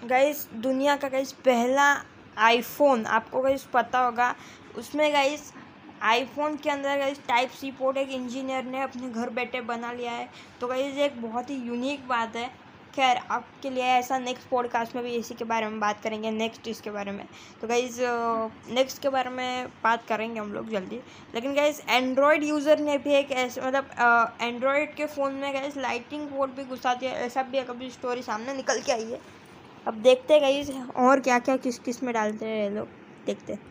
Guys दुनिया का guys पहला आईफोन आपको गाइस पता होगा, उसमें गाइस आईफोन के अंदर गाइस टाइप सी पोर्ट एक इंजीनियर ने अपने घर बैठे बना लिया है। तो गाइस एक बहुत ही यूनिक बात है। खैर, आपके लिए ऐसा नेक्स्ट पॉडकास्ट में भी इसी के बारे में बात करेंगे नेक्स्ट इसके बारे में। तो गाइज़ नेक्स्ट के बारे में बात करेंगे हम लोग जल्दी। लेकिन गाइज़ एंड्रॉयड यूज़र ने भी एक ऐसे मतलब एंड्रॉयड के फ़ोन में गाइज़ लाइटिंग पोर्ट भी घुसा दिया, ऐसा भी एक अभी स्टोरी सामने निकल के आई है। अब देखते हैं गई और क्या क्या किस किसमें डालते हैं लोग। देखते